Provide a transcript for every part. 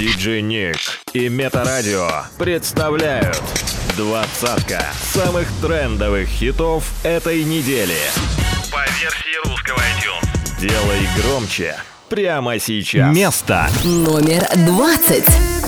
Диджей Ник и Метарадио представляют двадцатка самых трендовых хитов этой недели. По версии русского iTunes. Делай громче прямо сейчас. Место номер двадцать.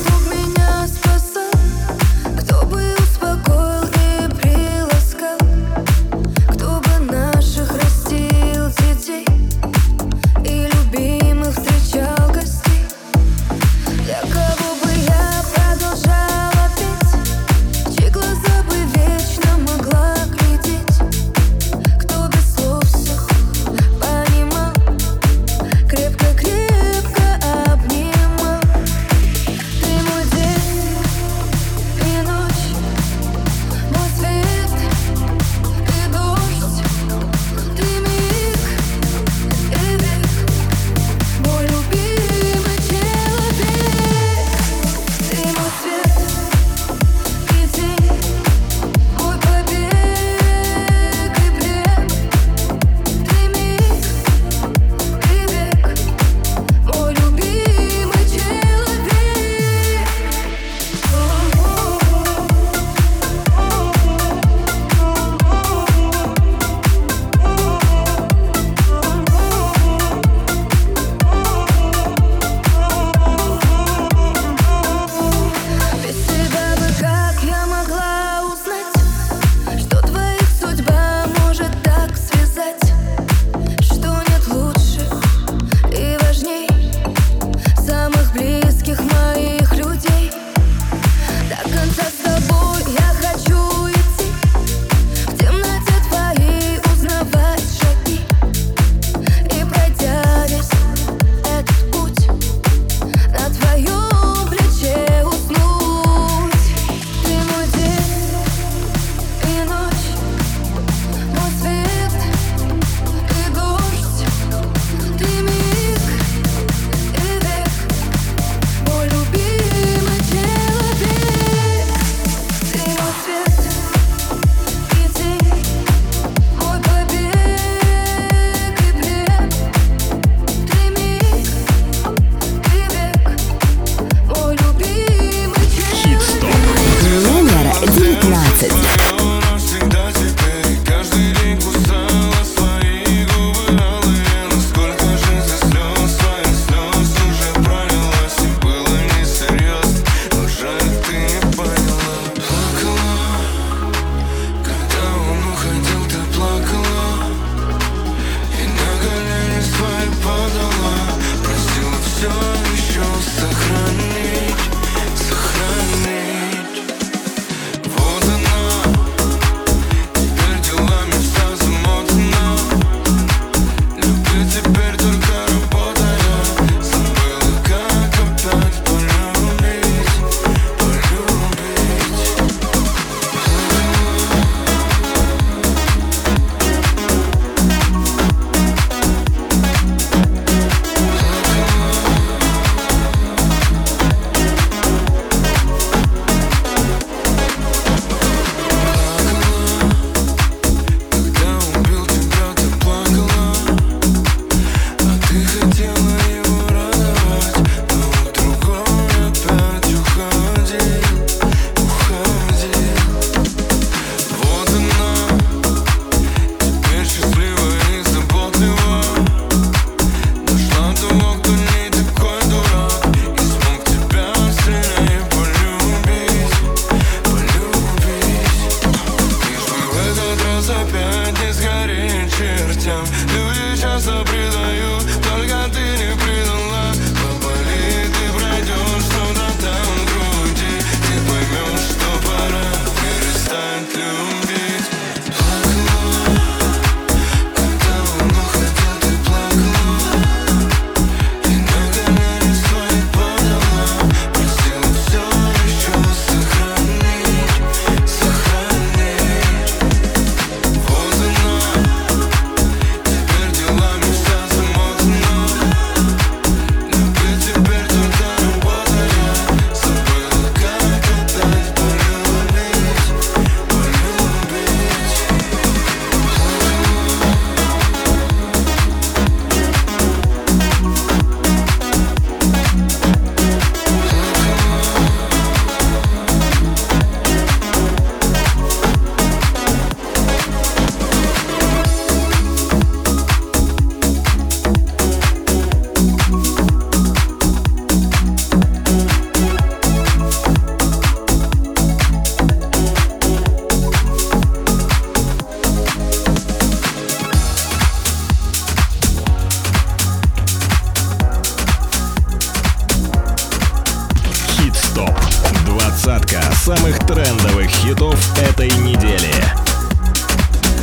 трендовых хитов этой недели.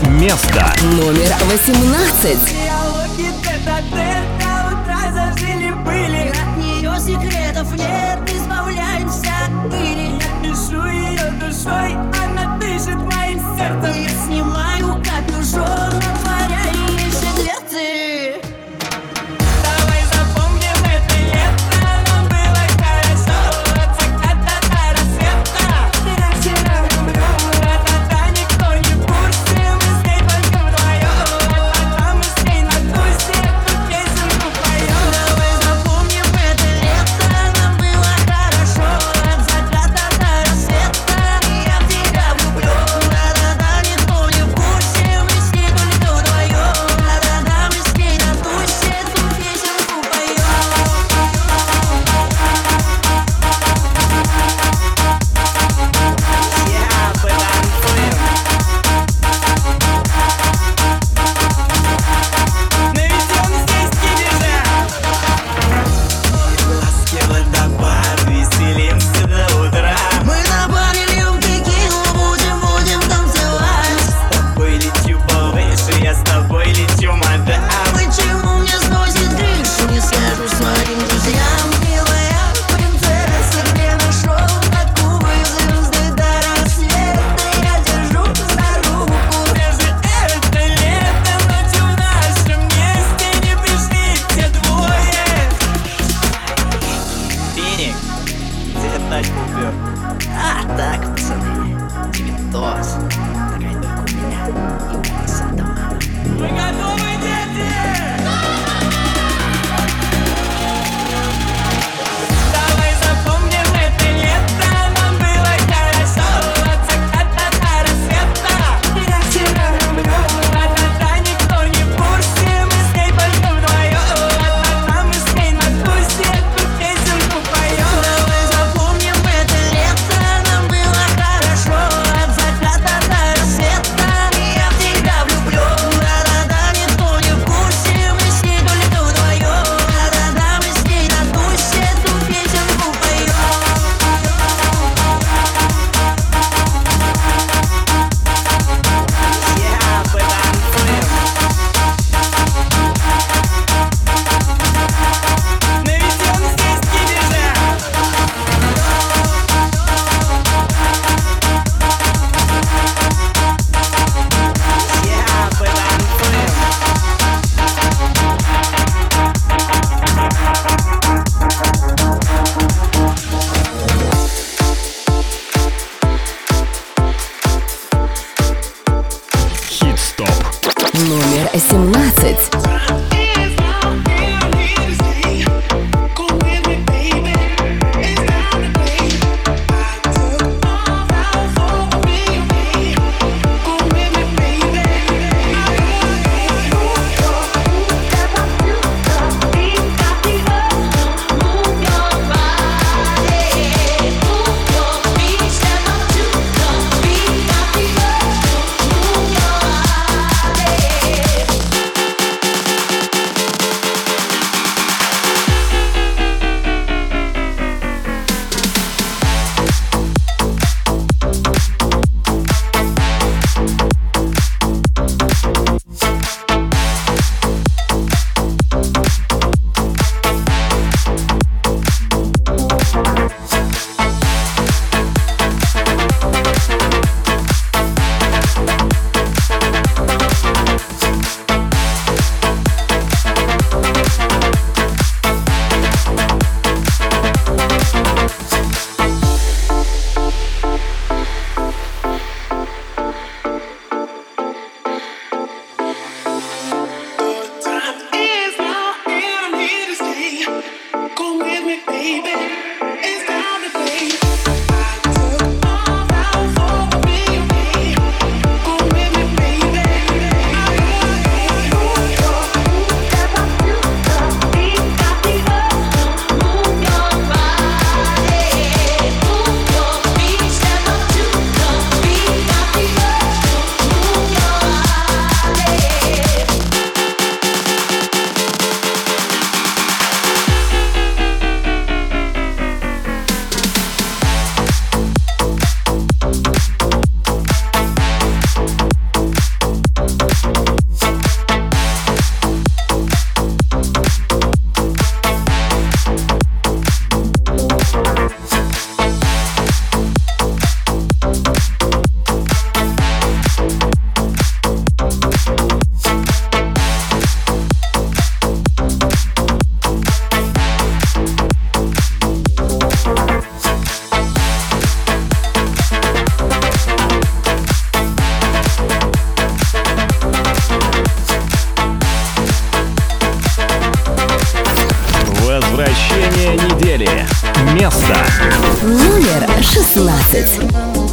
Место номер 18. 16.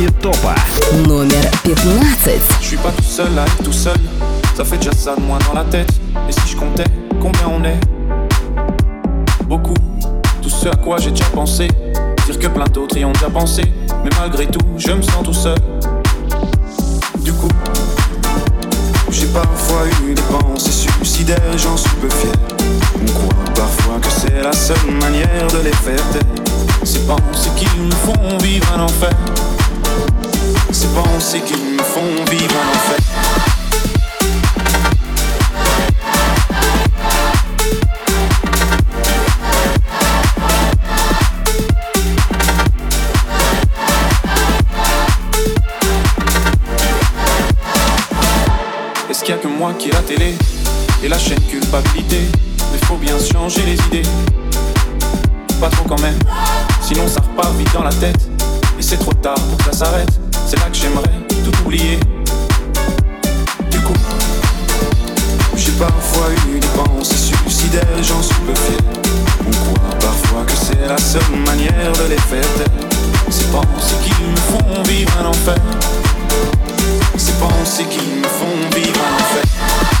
Новинки топа. Номер 15. Je suis pas tout seul à être tout seul. Ça fait déjà ça de moins dans la tête. Et si je comptais, combien on est Beaucoup. Tout ce à quoi j'ai déjà pensé. Dire que plein d'autres y ont déjà pensé. Mais malgré tout, je me sens tout seul. Du coup, j'ai parfois eu des pensées suicidaires et j'en suis peu fier. On croit parfois que c'est la seule manière de les faire taire. Ces pensées qui me font vivre un enfer. Ces pensées qui me font vivre un enfer. Est-ce qu'il y a que moi qui ai la télé et la chaîne culpabilité? Mais faut bien changer les idées. Pas trop quand même, sinon ça repart vite dans la tête. Et c'est trop tard pour que ça s'arrête. C'est là que j'aimerais tout oublier. Du coup, j'ai parfois eu des pensées suicidaires j'en suis peu fier. On croit parfois que c'est la seule manière de les faire taire. Ces pensées qui me font vivre un enfer. Ces pensées qui me font vivre un enfer.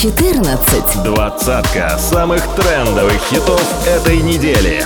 14. двадцатка самых трендовых хитов этой недели.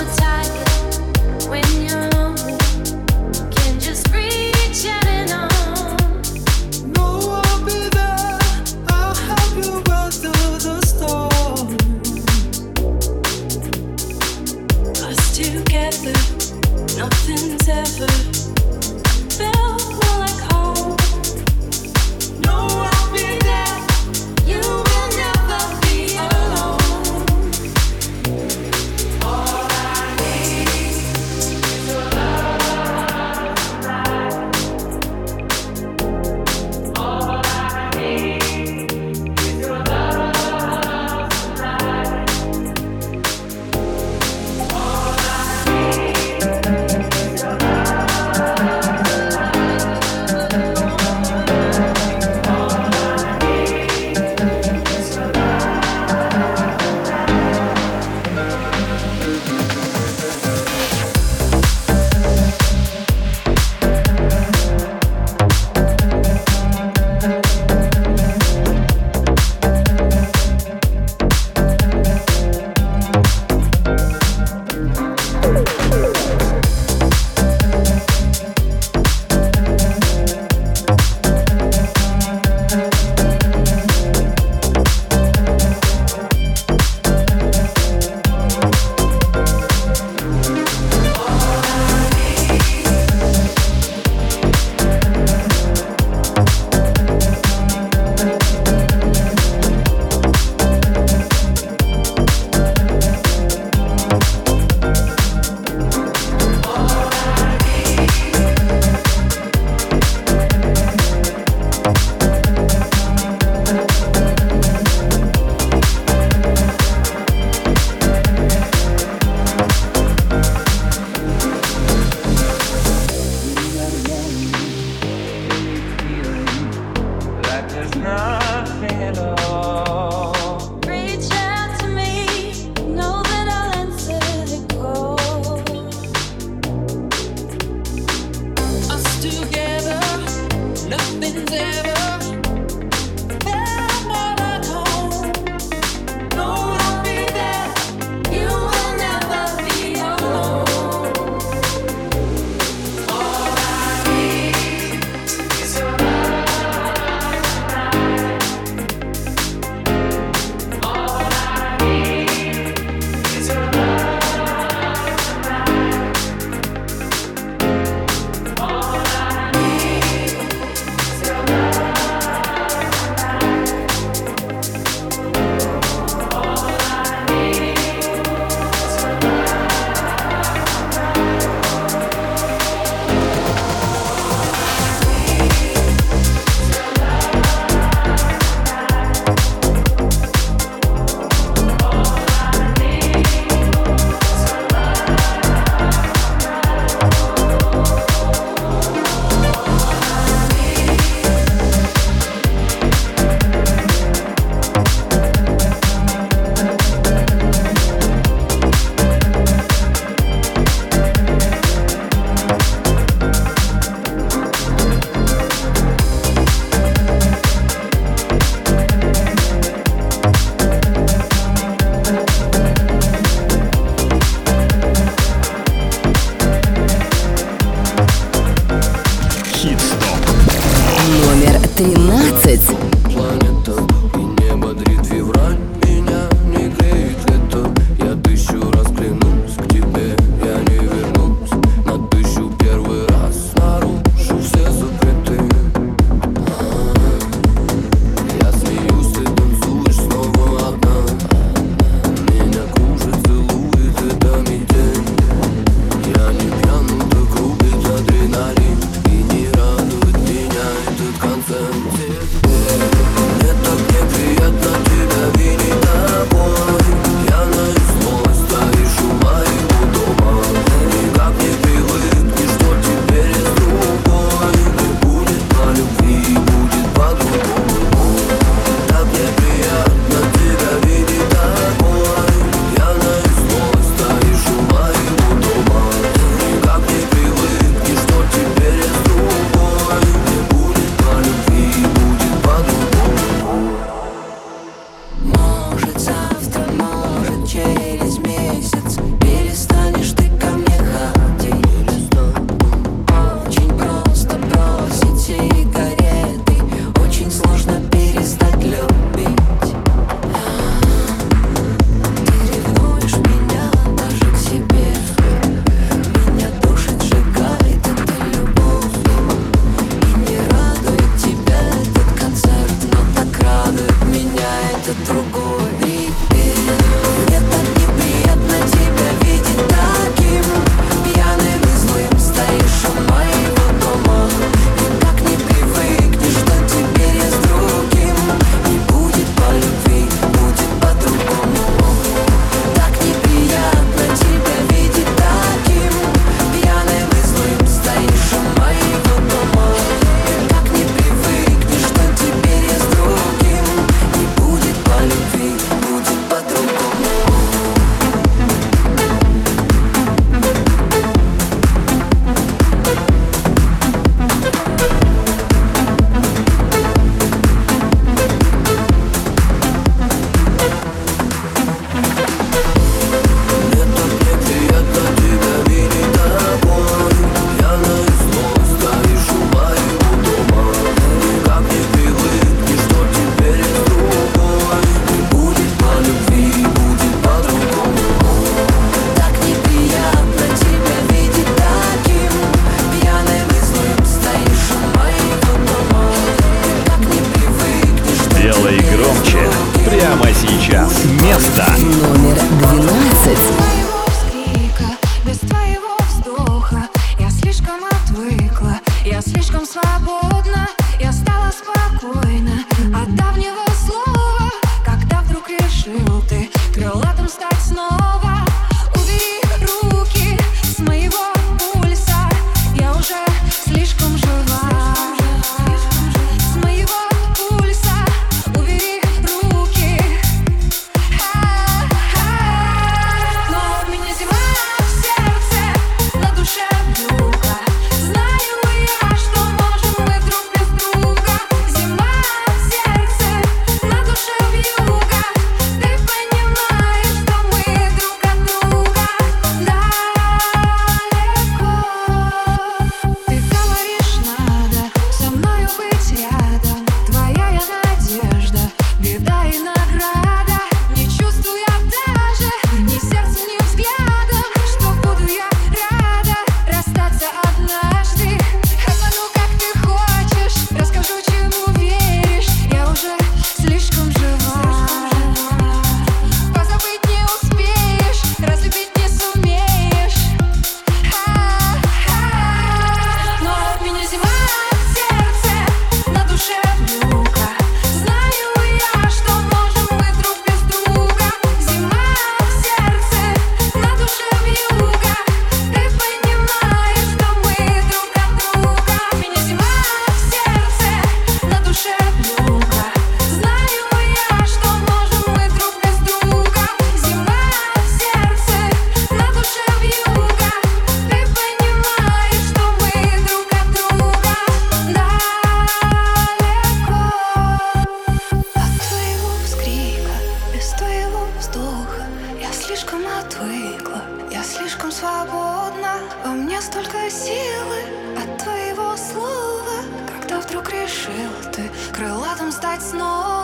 It's snow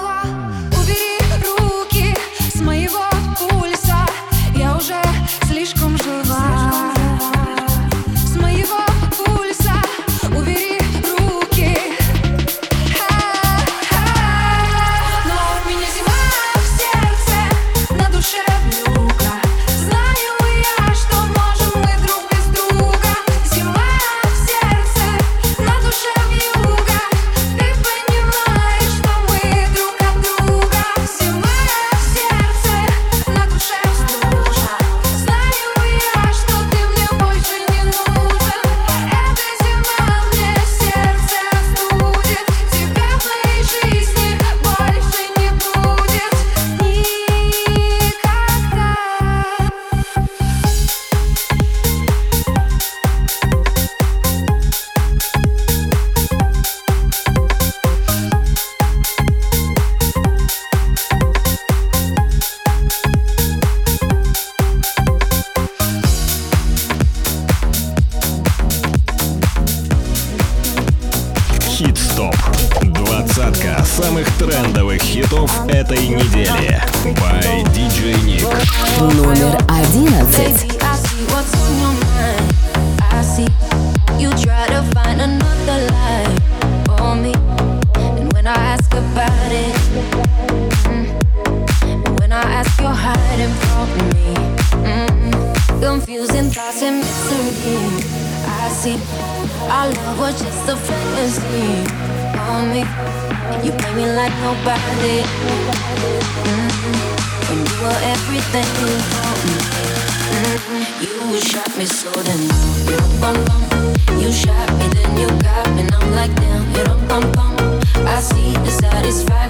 Mm-hmm. you shot me so then. You shot me then you got me. I'm like damn. It. I see the satisfaction.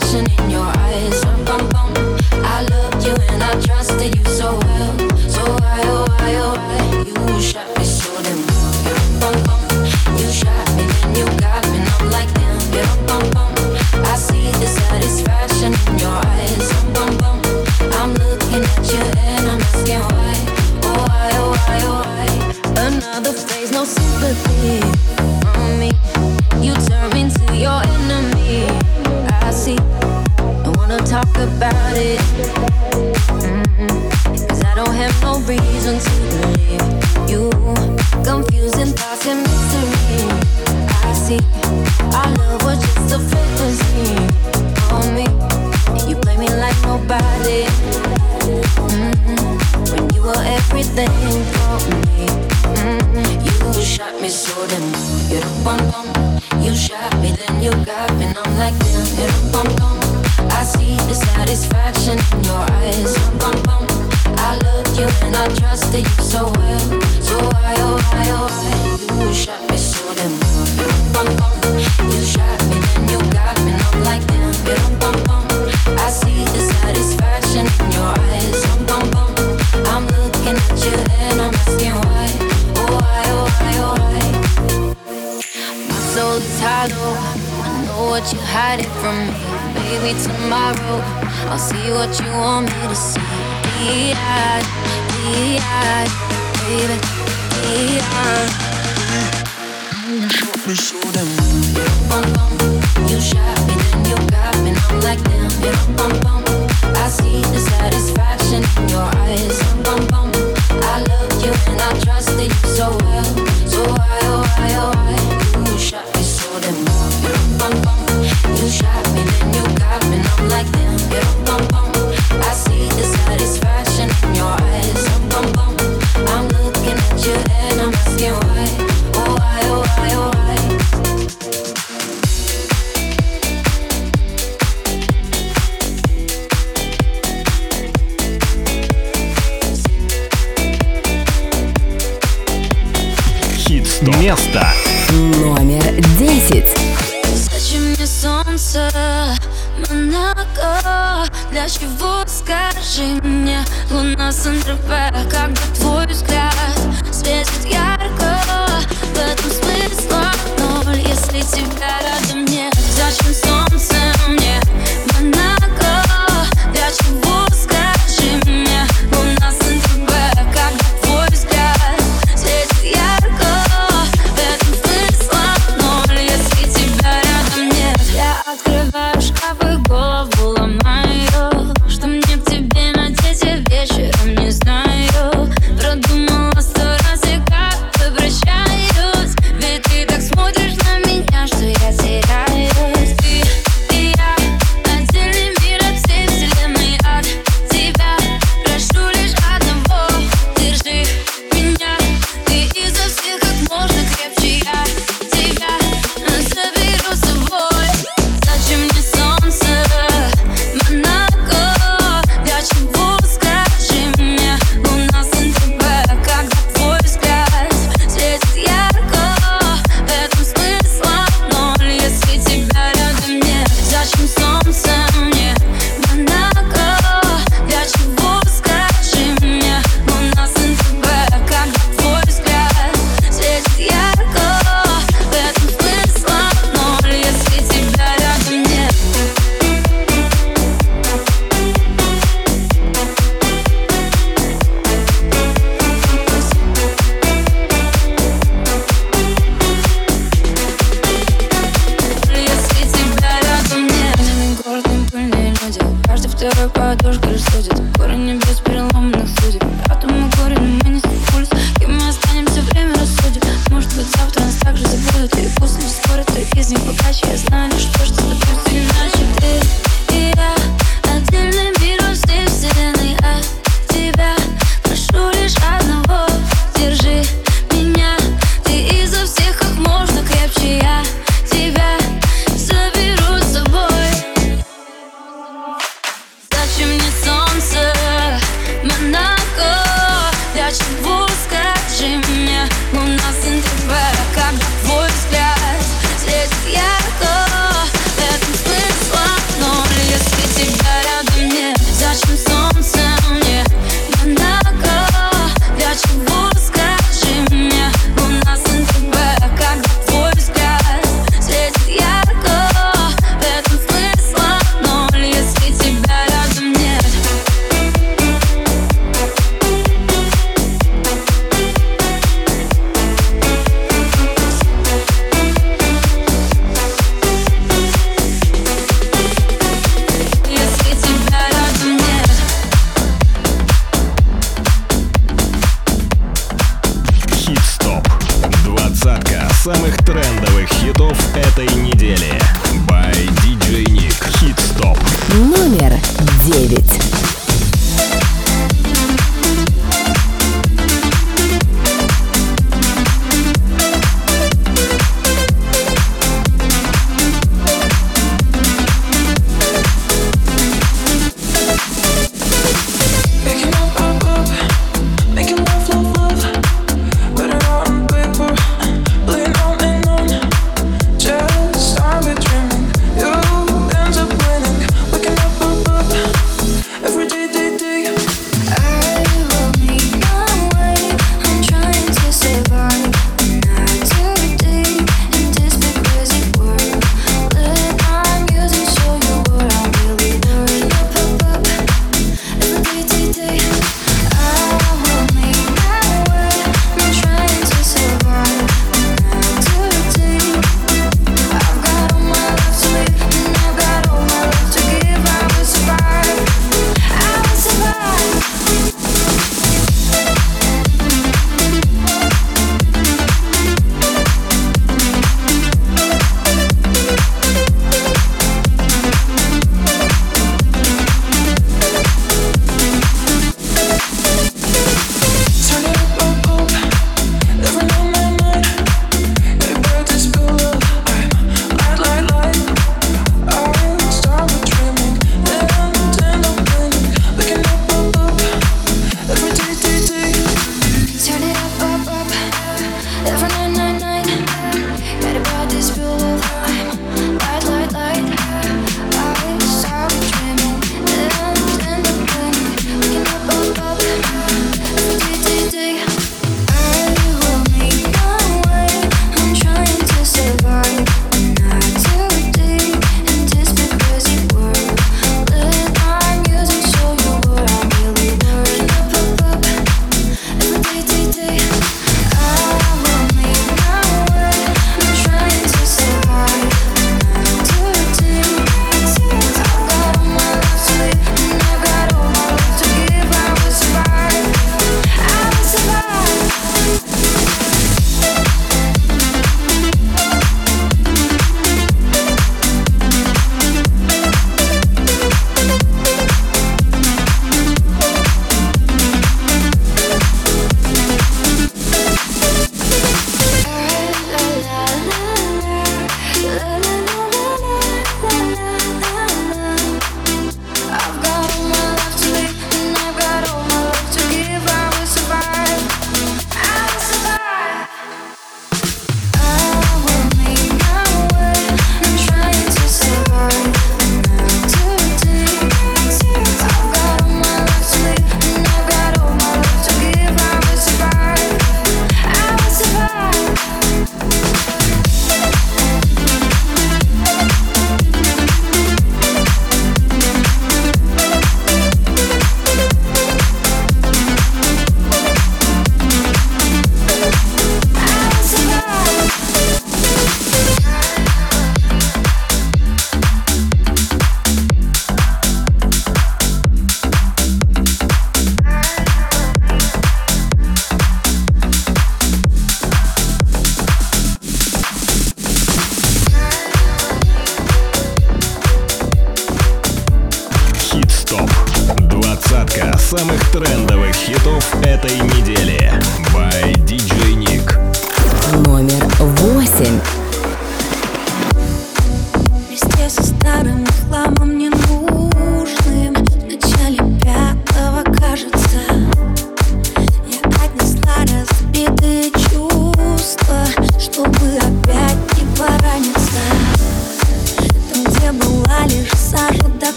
push them.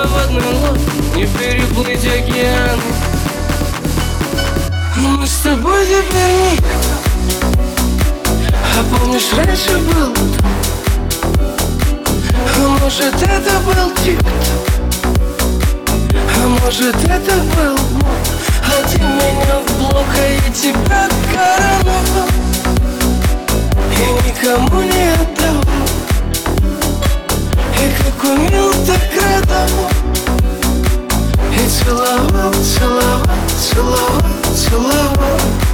Тобой в одной лодке Не переплыть океаны Мы с тобой теперь никто А помнишь, раньше был а может это был тик-ток А может это был А ты меня в блок, а я тебя короновал. И никому не отдавал И как умел, так радовал И целовал, целовал, целовал, целовал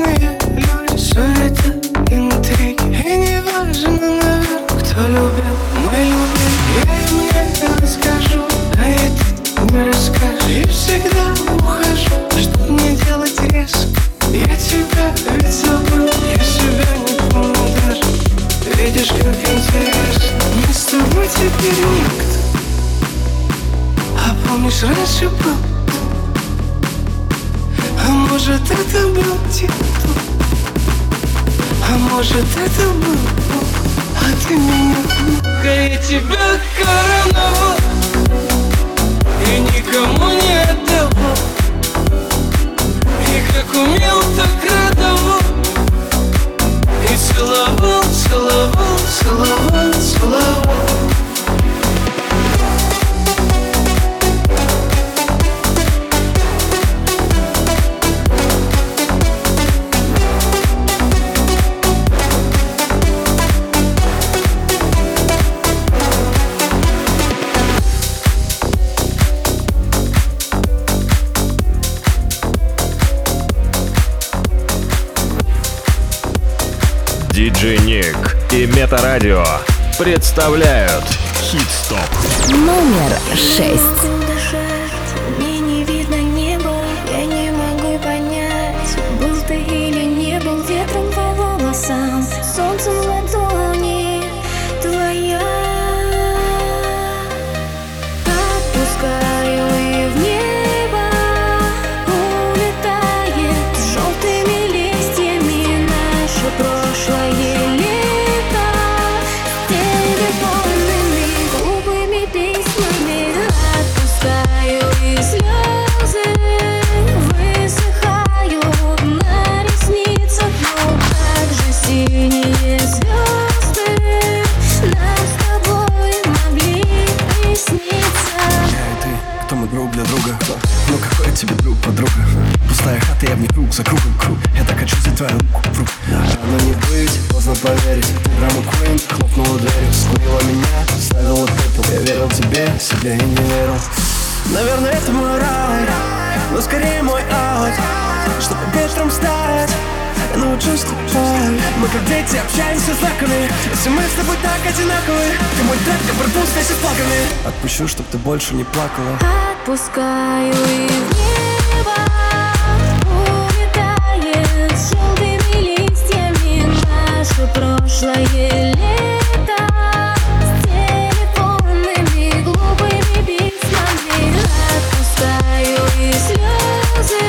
обычные люди, суета, интриги. И не важно, наверное, кто любил, мы любим Я им не расскажу, а ты не расскажешь. И всегда ухожу, чтоб не делать резко? Я тебя ведь забыл, я себя не помню даже. Видишь, как интересно. Мы с тобой теперь никто А помнишь, раньше был может, это был тик-ток А может, это был Бог А ты меня внука, я тебя короновал И никому не отдавал Метарадио представляют Хит-стоп. Номер шесть. Я ней круг круг. Я так хочу взять твою руку в руку. Рано не быть, поздно поверить. Драма Куин хлопнула дверью Скурила меня, ставила пепел. Я верил тебе, себе и не верил. Наверное, это мой рай Но скорее мой ад. Чтобы ветром стать я научусь тобой Мы как дети общаемся знаками. Если мы с тобой так одинаковы Ты мой трек, пуст вместе с флагами. Отпущу, чтоб ты больше не плакала. Отпускаю и в прошлое лето С телефонными глупыми письмами Отпускаю и слезы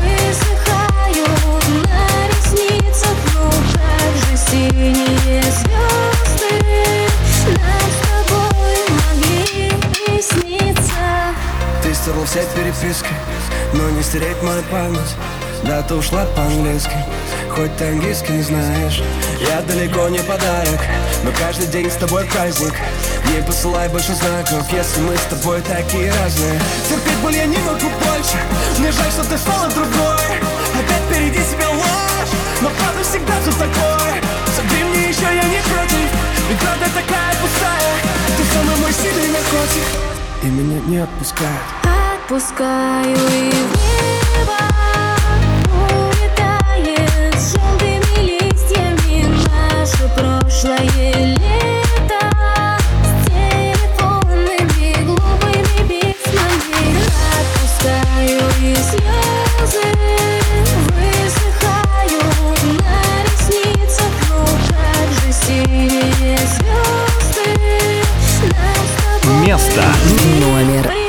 Высыхают на ресницах Ну как же синие звезды Нам с тобой могли присниться. Ты стерла все переписки Но не стереть мою память. Да, ты ушла по-английски Хоть ты английский не знаешь. Я далеко не подарок Но каждый день с тобой праздник. Не посылай больше знаков Если мы с тобой такие разные. Терпеть боль я не могу больше Мне жаль, что ты стала другой. Опять впереди себе ложь Но правда всегда тут такой Согрей мне еще, я не против Ведь правда такая пустая. Ты самый мой сильный наркотик И меня не отпускает Отпускаю и в небо желтыми листьями Наше прошлое лето. С телефонными глупыми письмами Отпускаю и слезы Высыхают на ресницах Ну как же синие звезды. Нам с тобой Место. Номер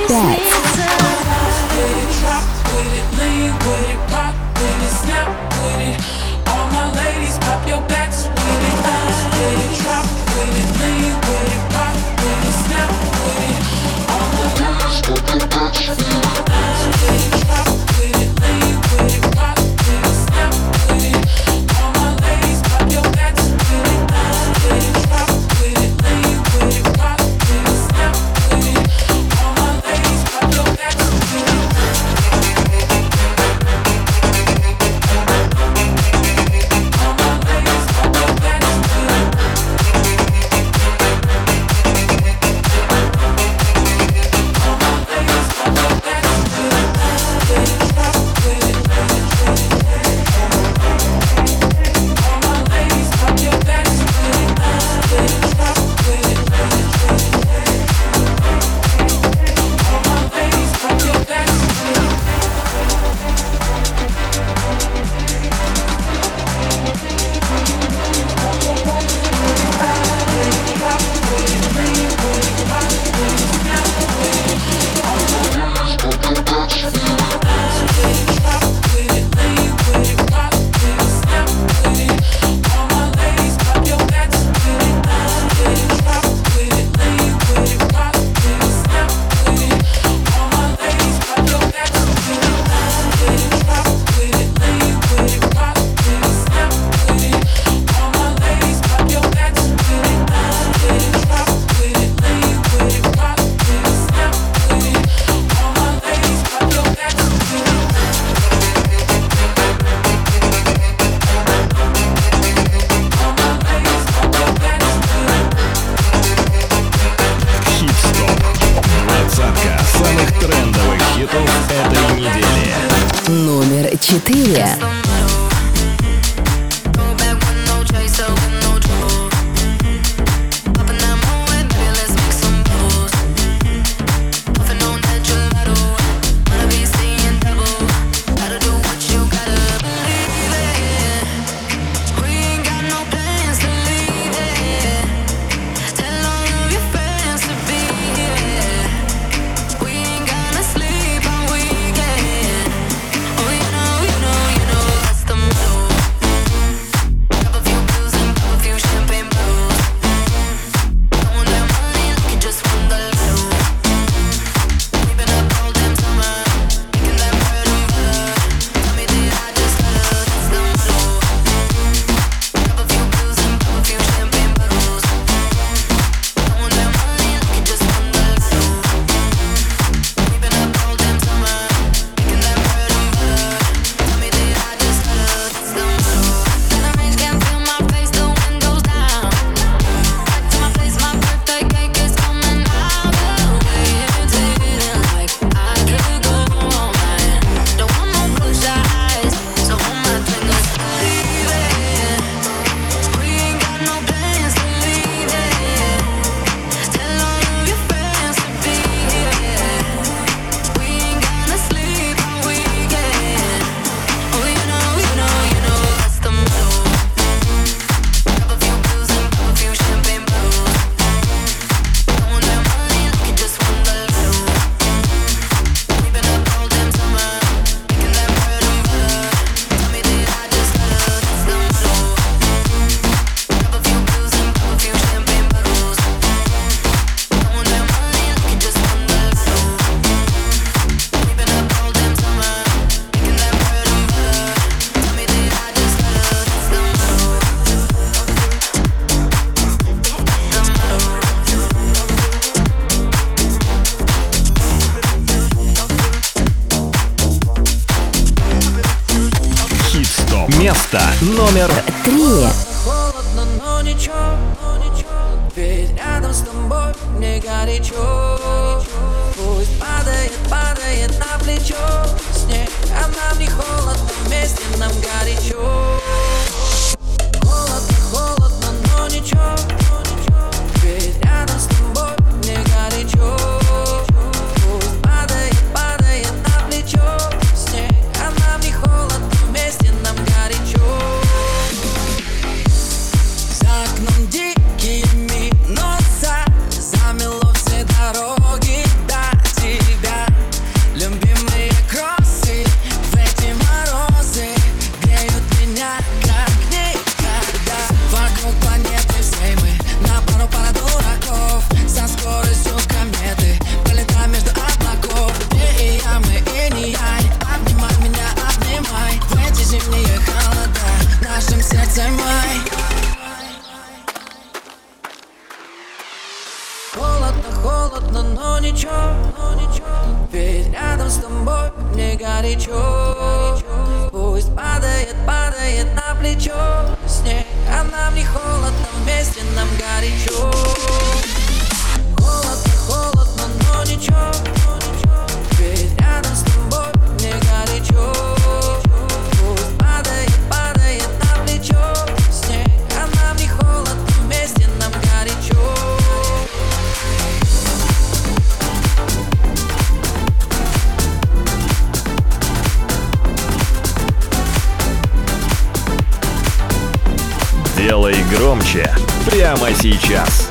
прямо сейчас.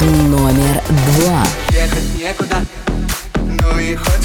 Номер два. Ехать некуда, ну и хоть